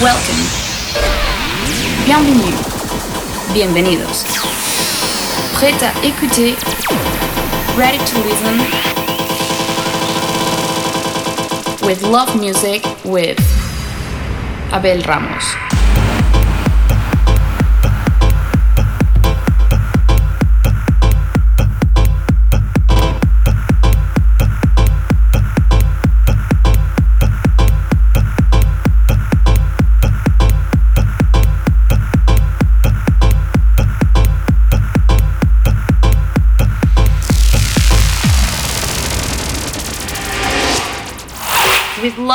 Welcome. Bienvenue. Bienvenidos. Prêt à écouter. Ready to listen. With love music with Abel Ramos.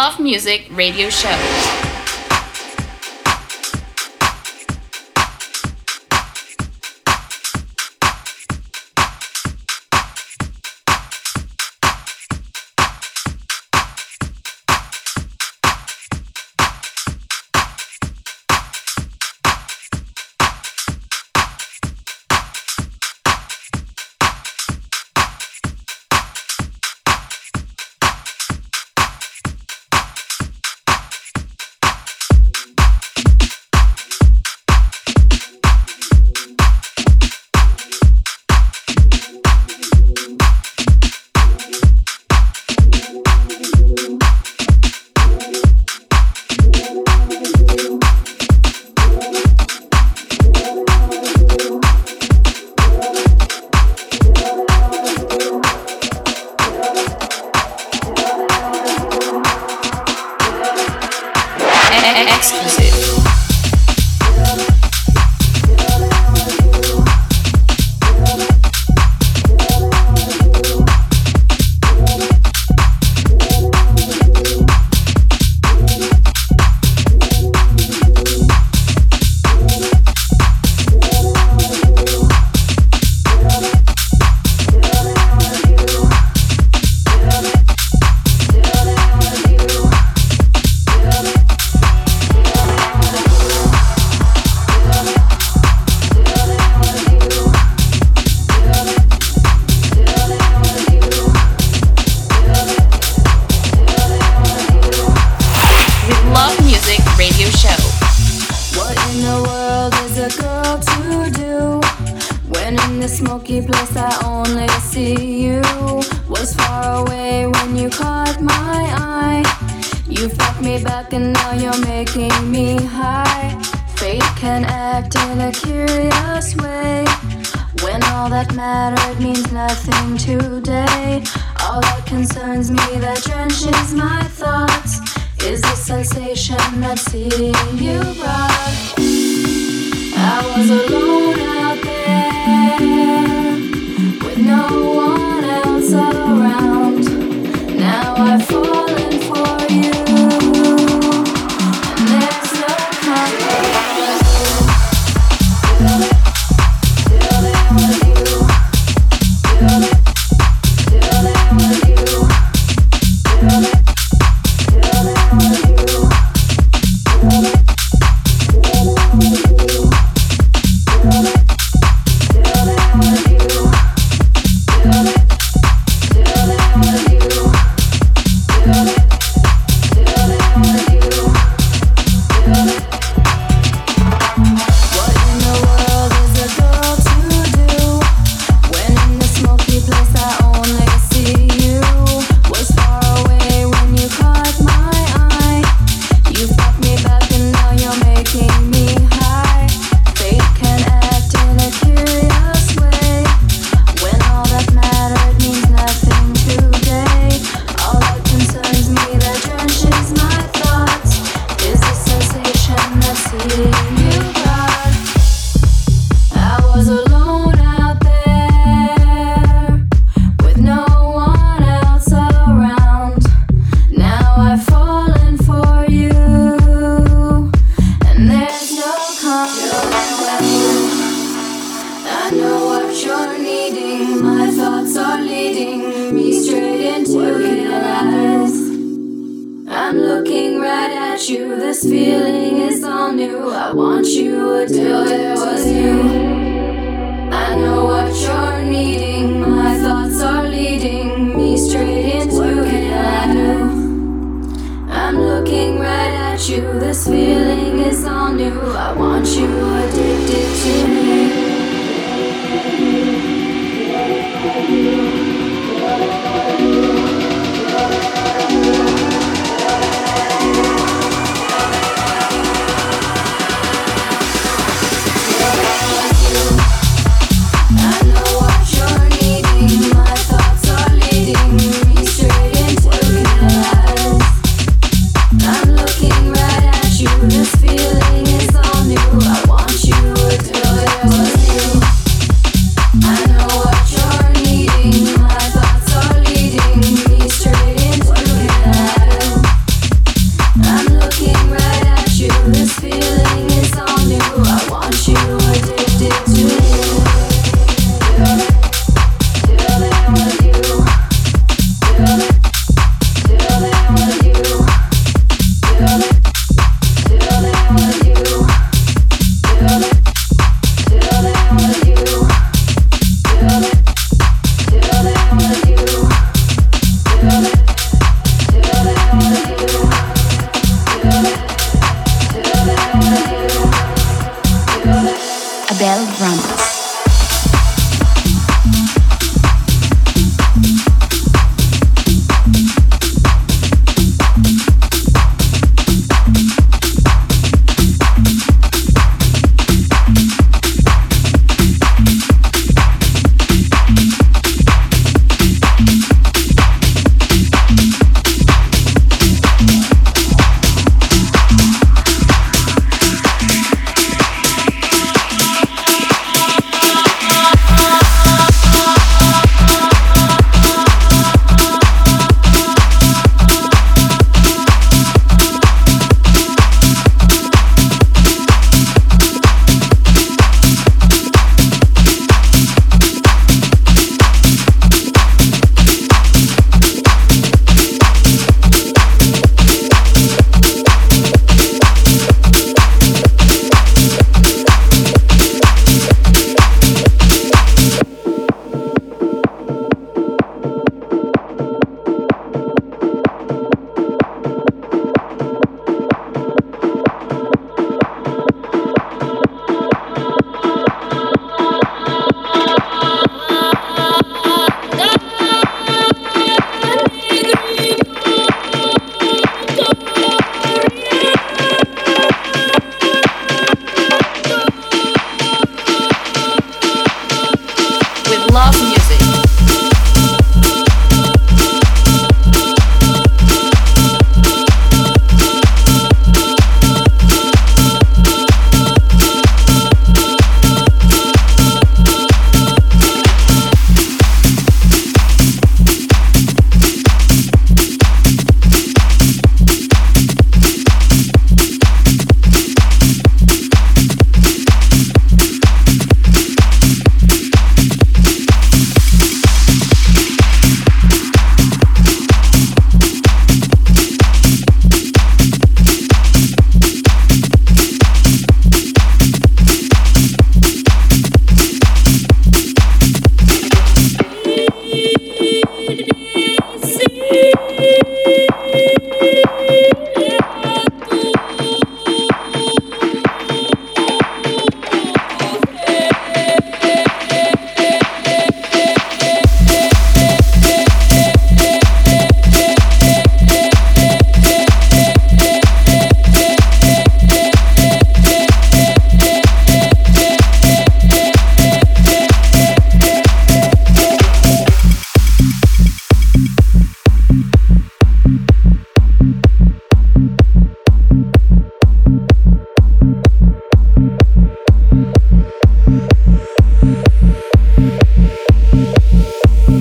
Love Music radio show.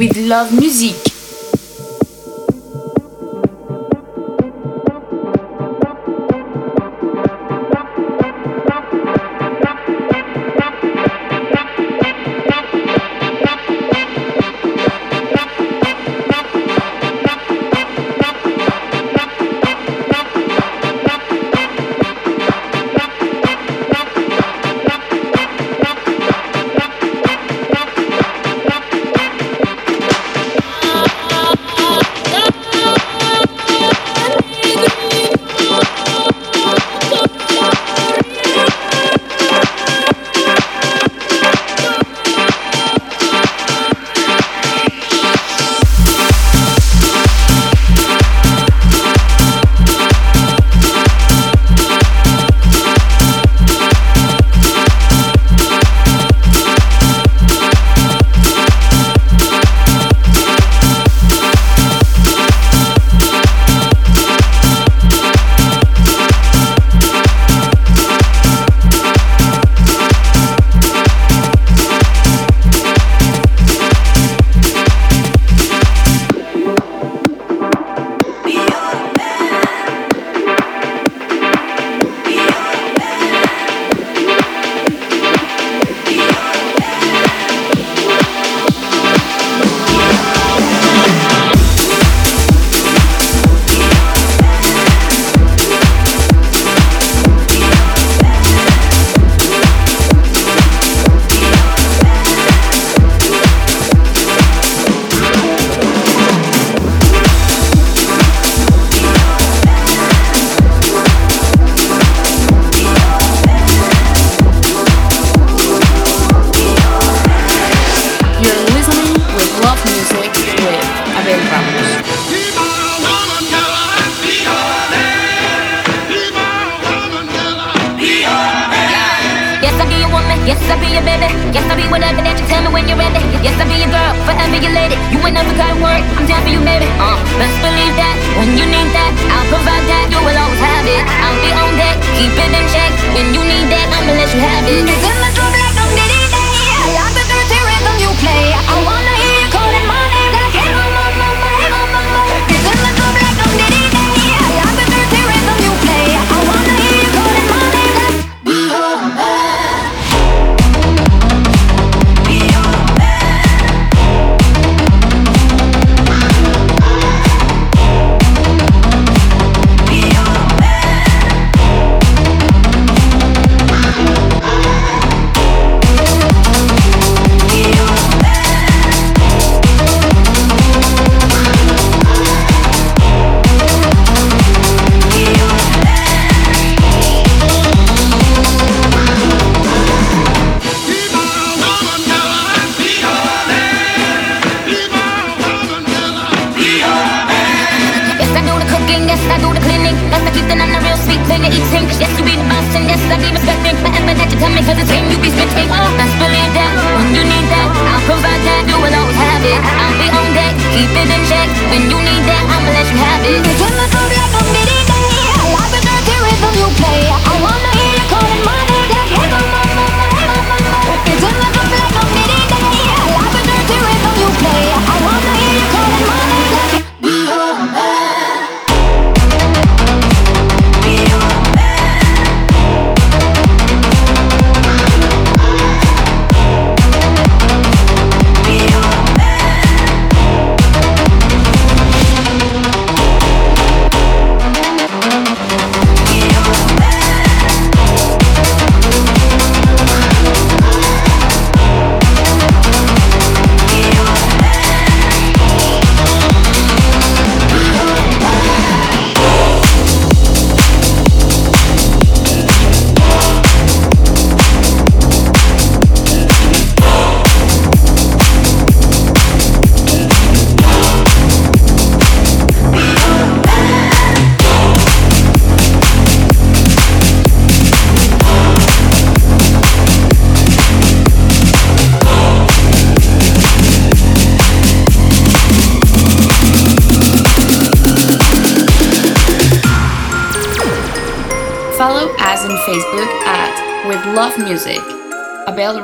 with Love Music.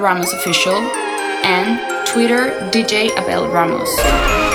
Ramos Official, and Twitter, DJ Abel Ramos.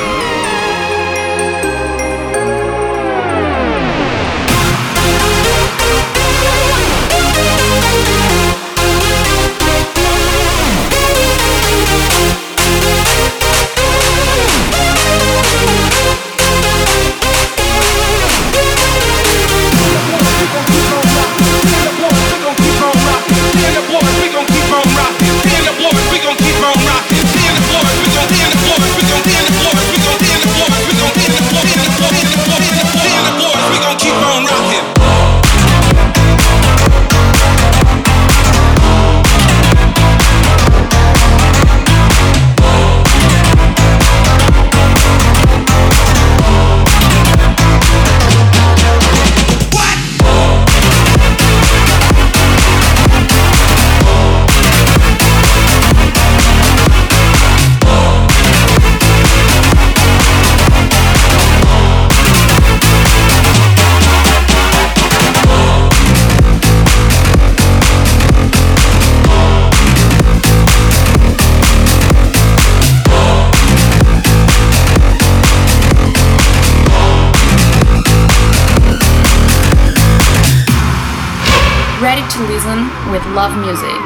Love music.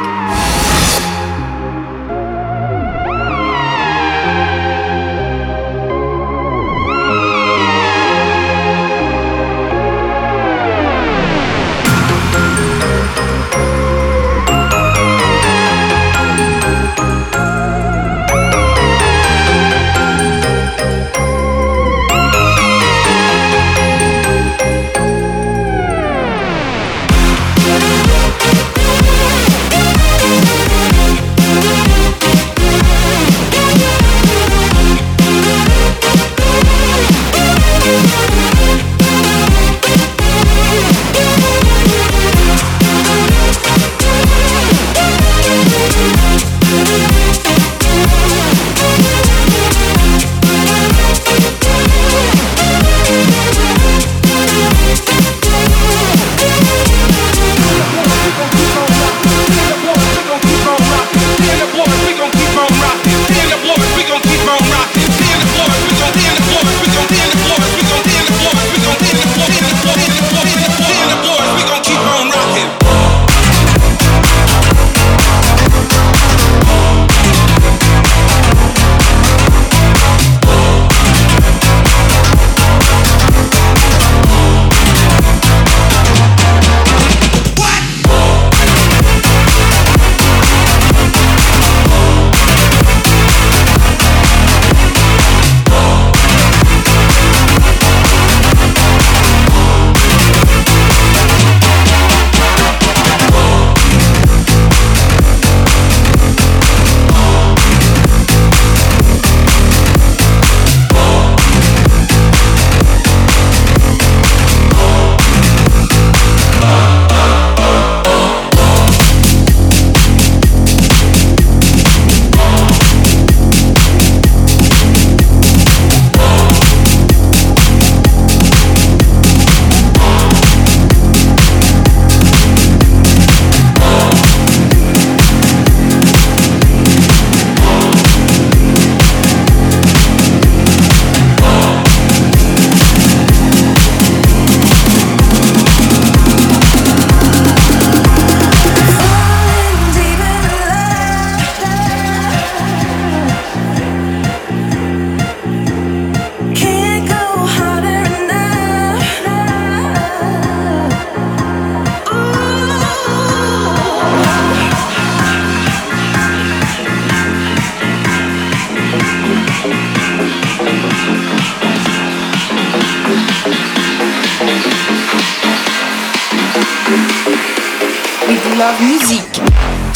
with love music.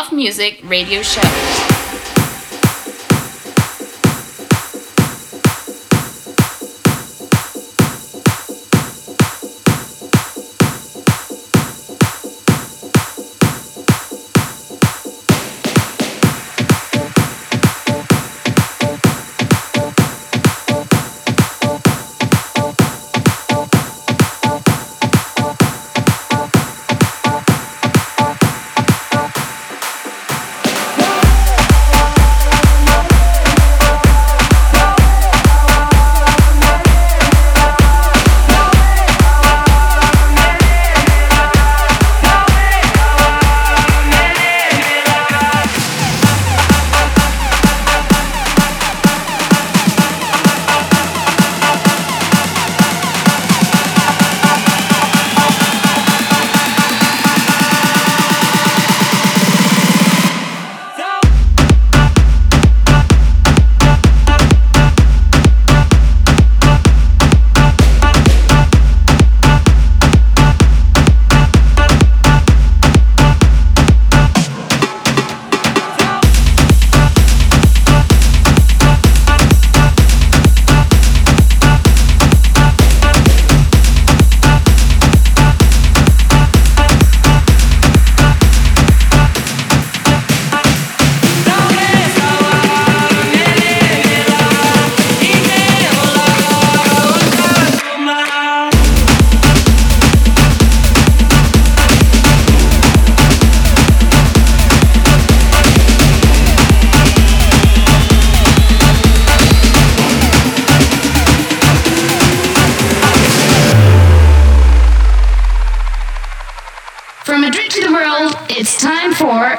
Love Music Radio Show.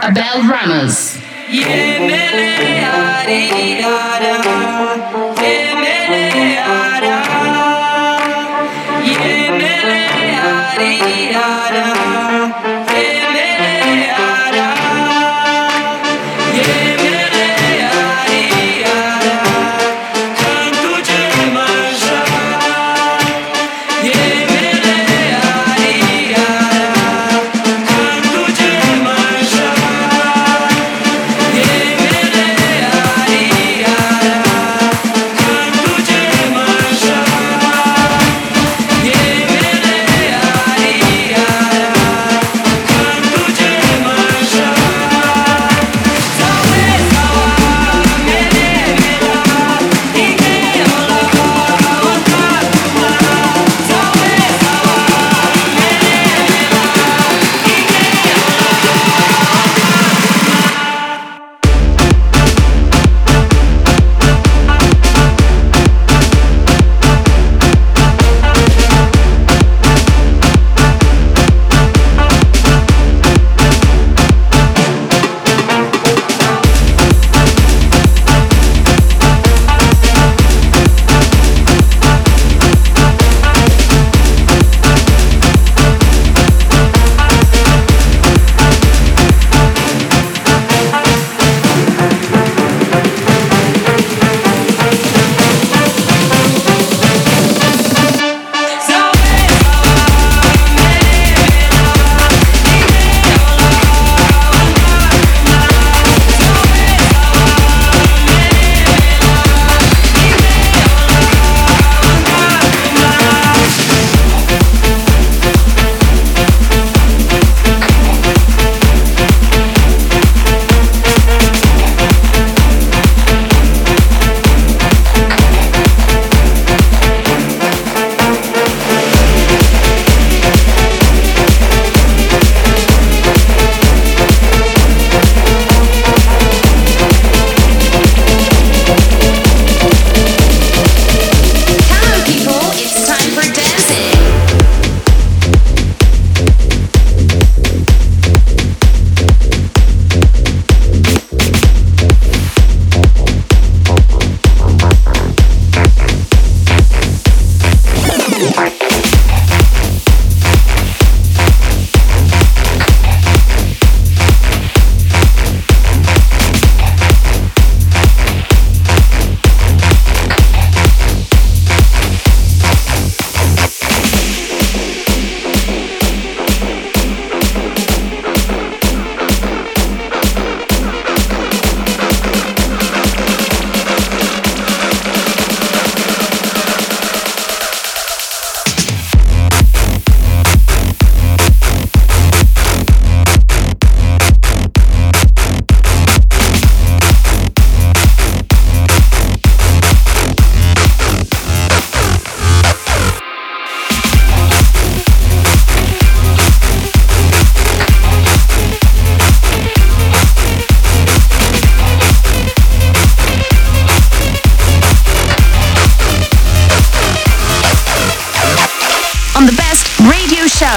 Abel Ramos.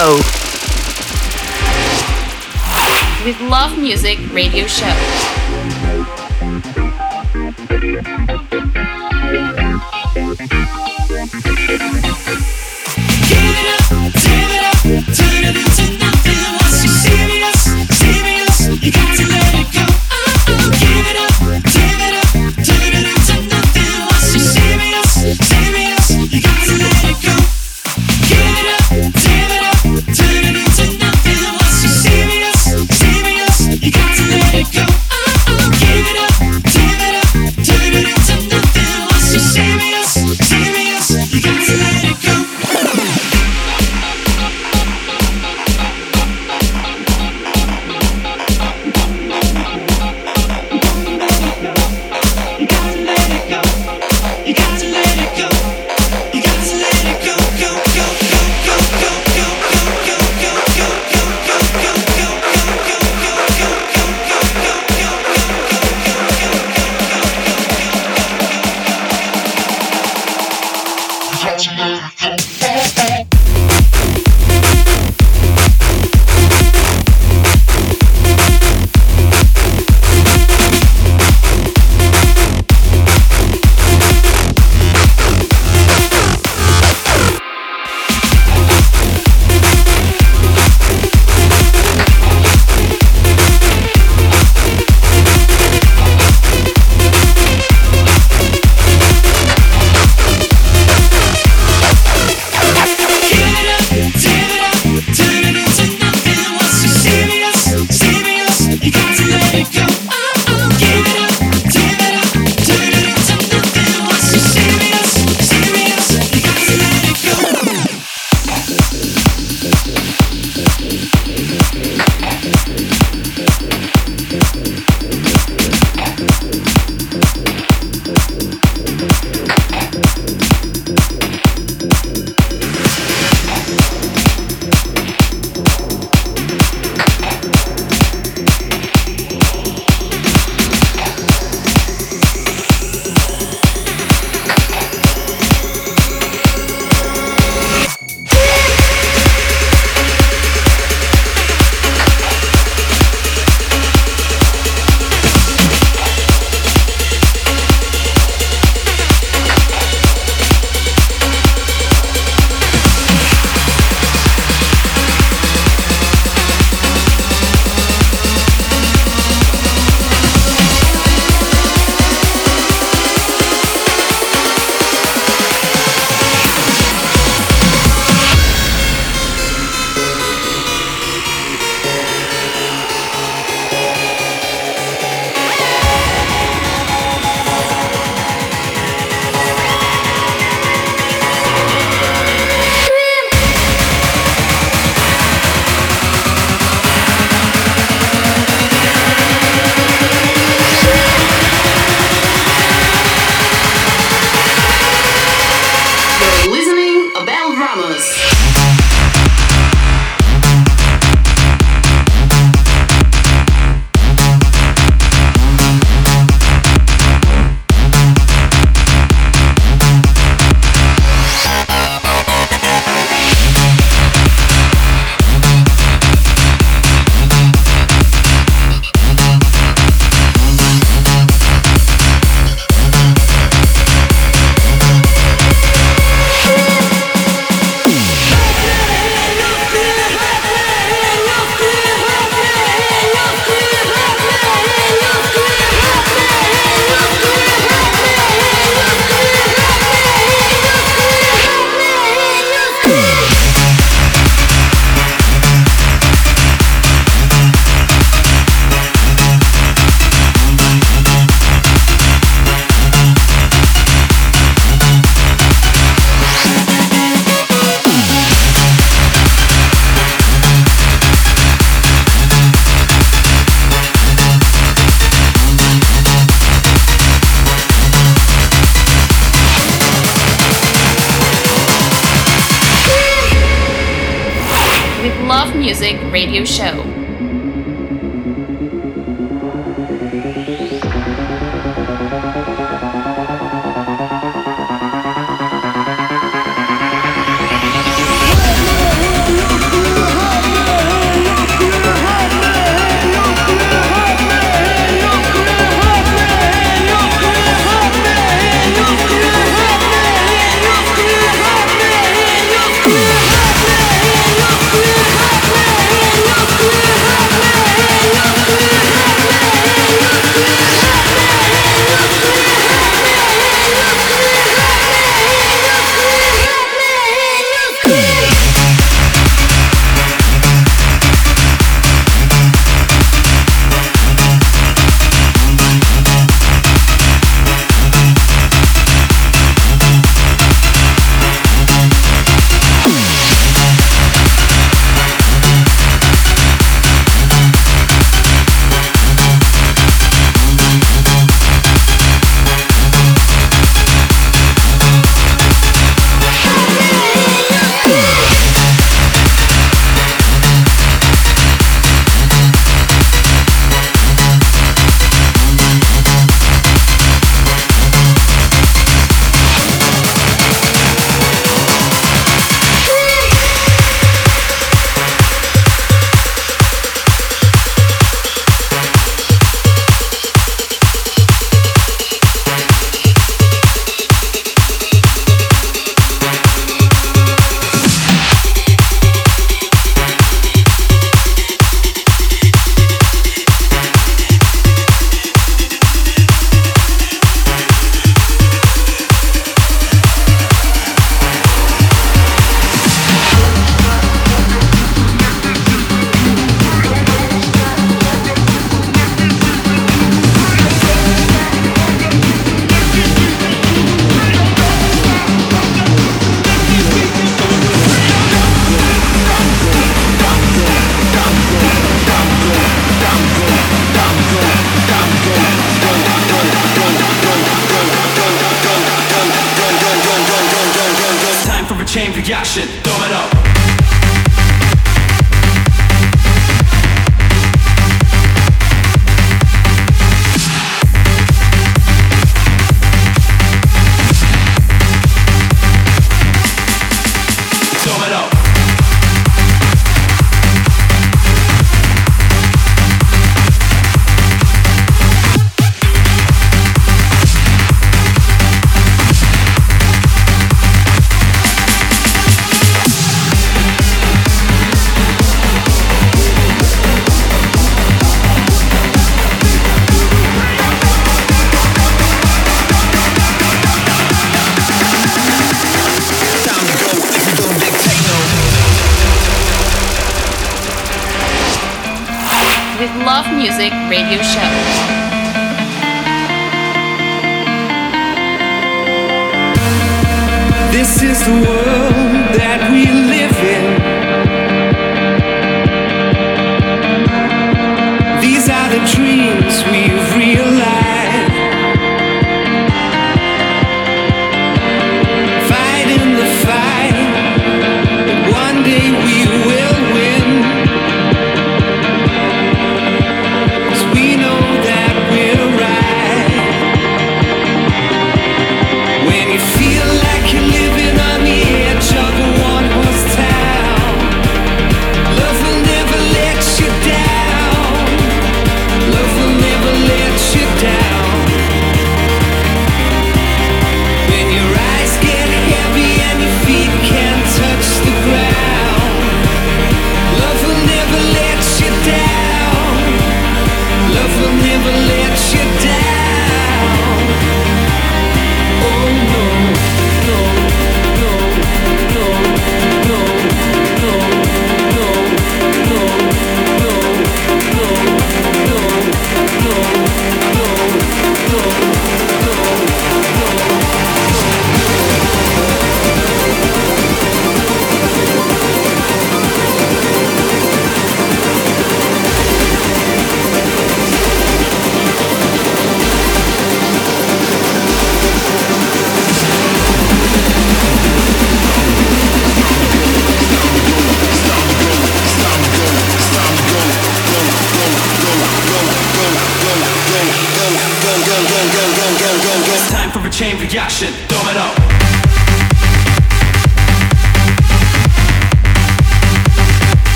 Show. With Love Music Radio Show.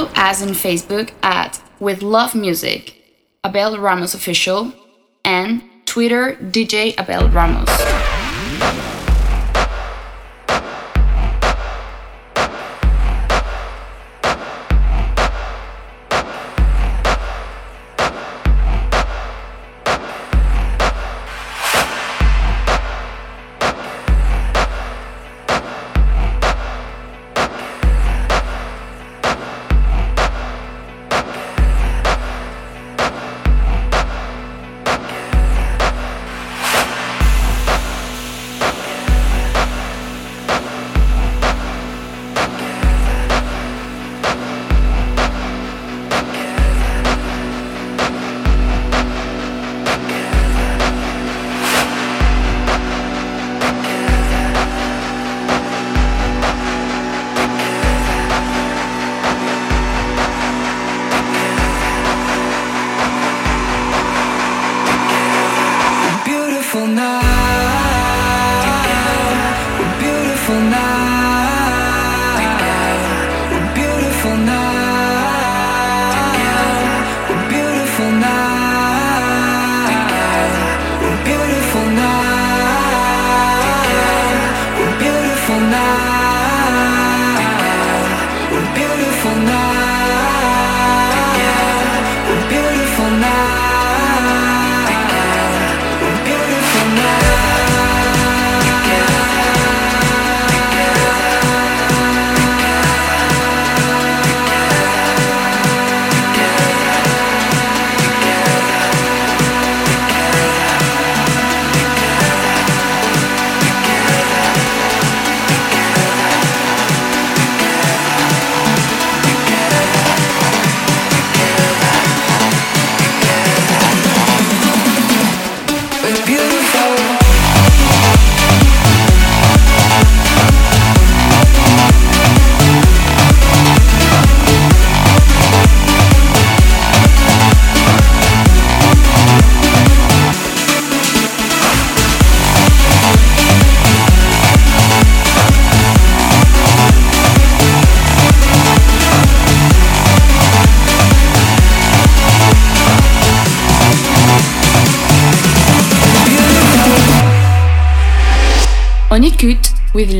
Follow us on Facebook at With Love Music, Abel Ramos Official, and Twitter DJ Abel Ramos.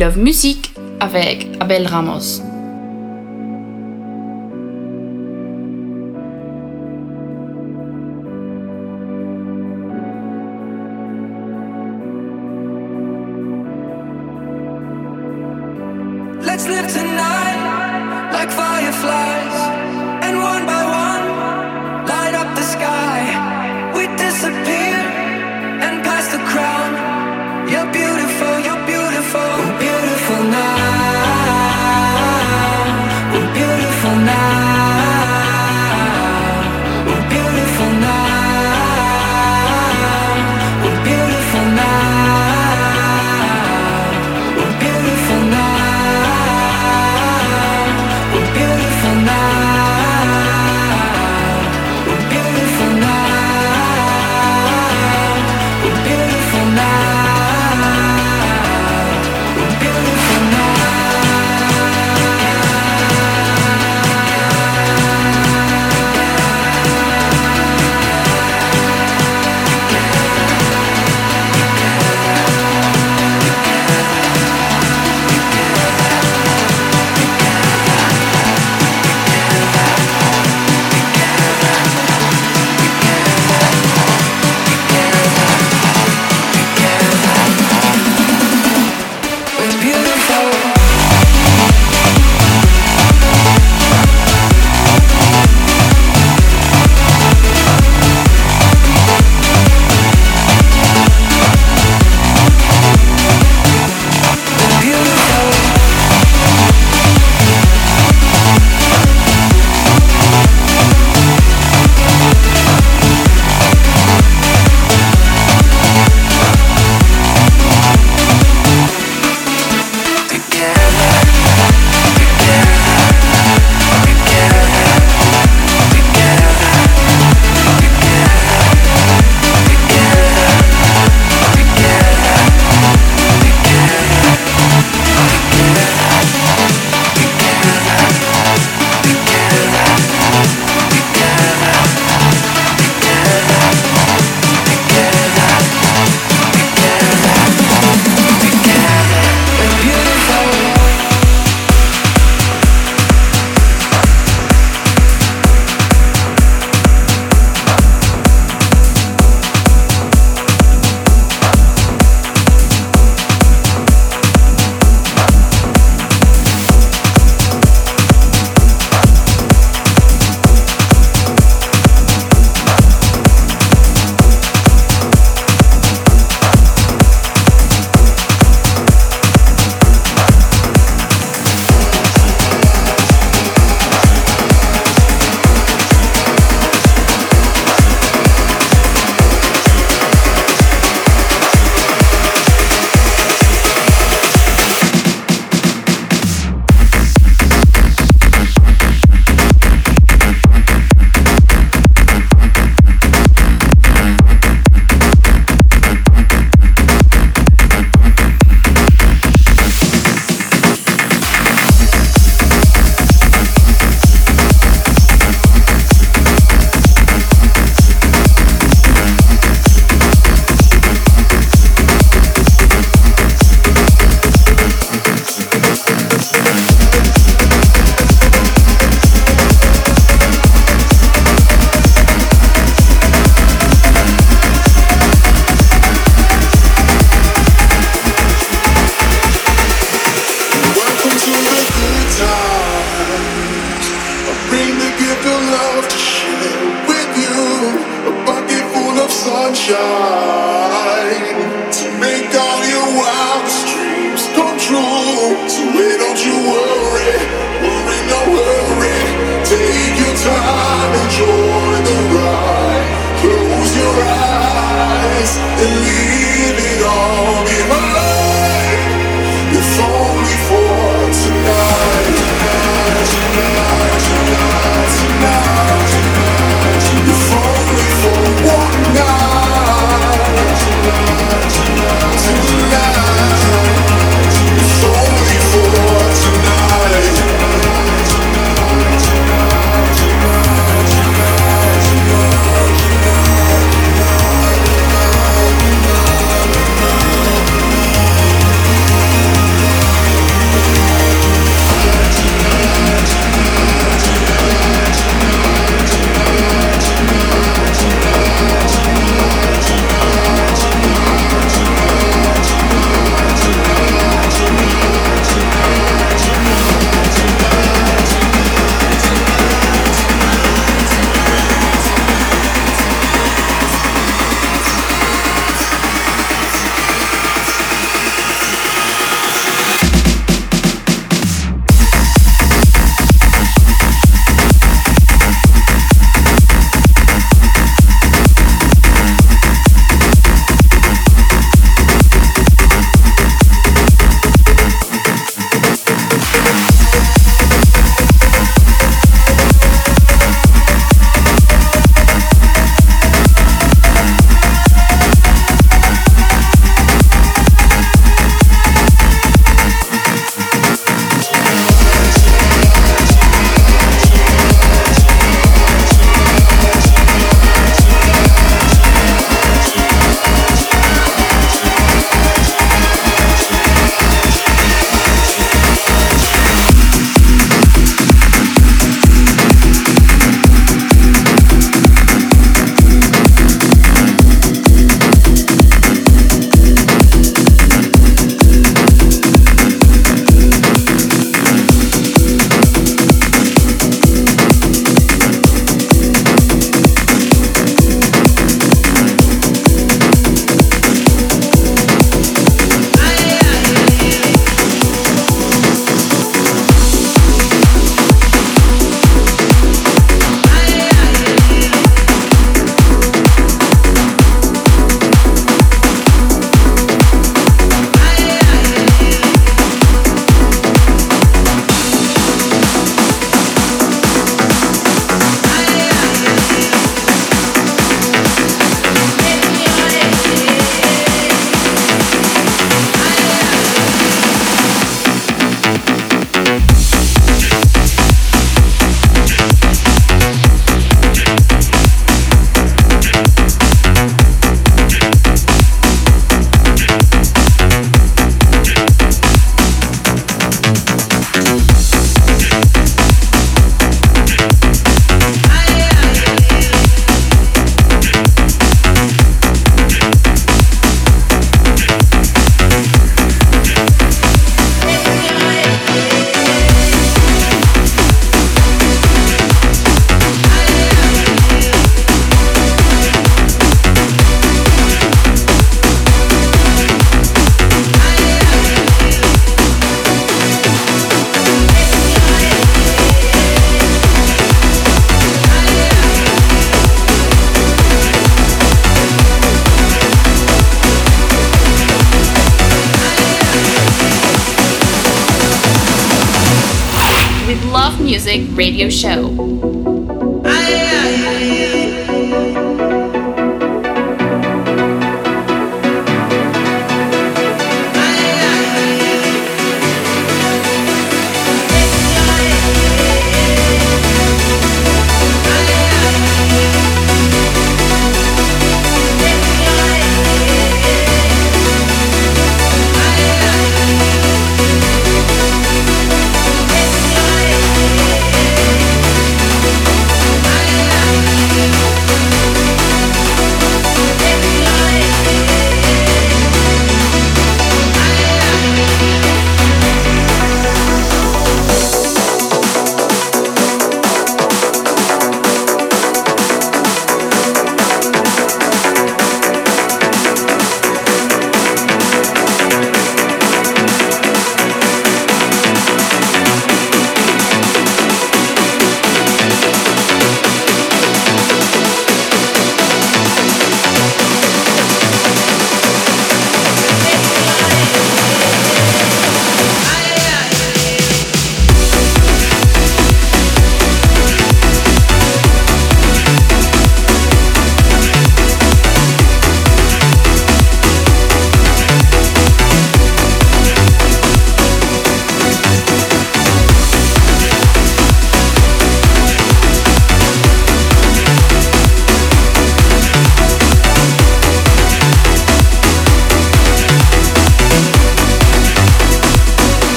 Love Music avec Abel Ramos.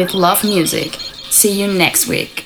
With Love Music. See you next week.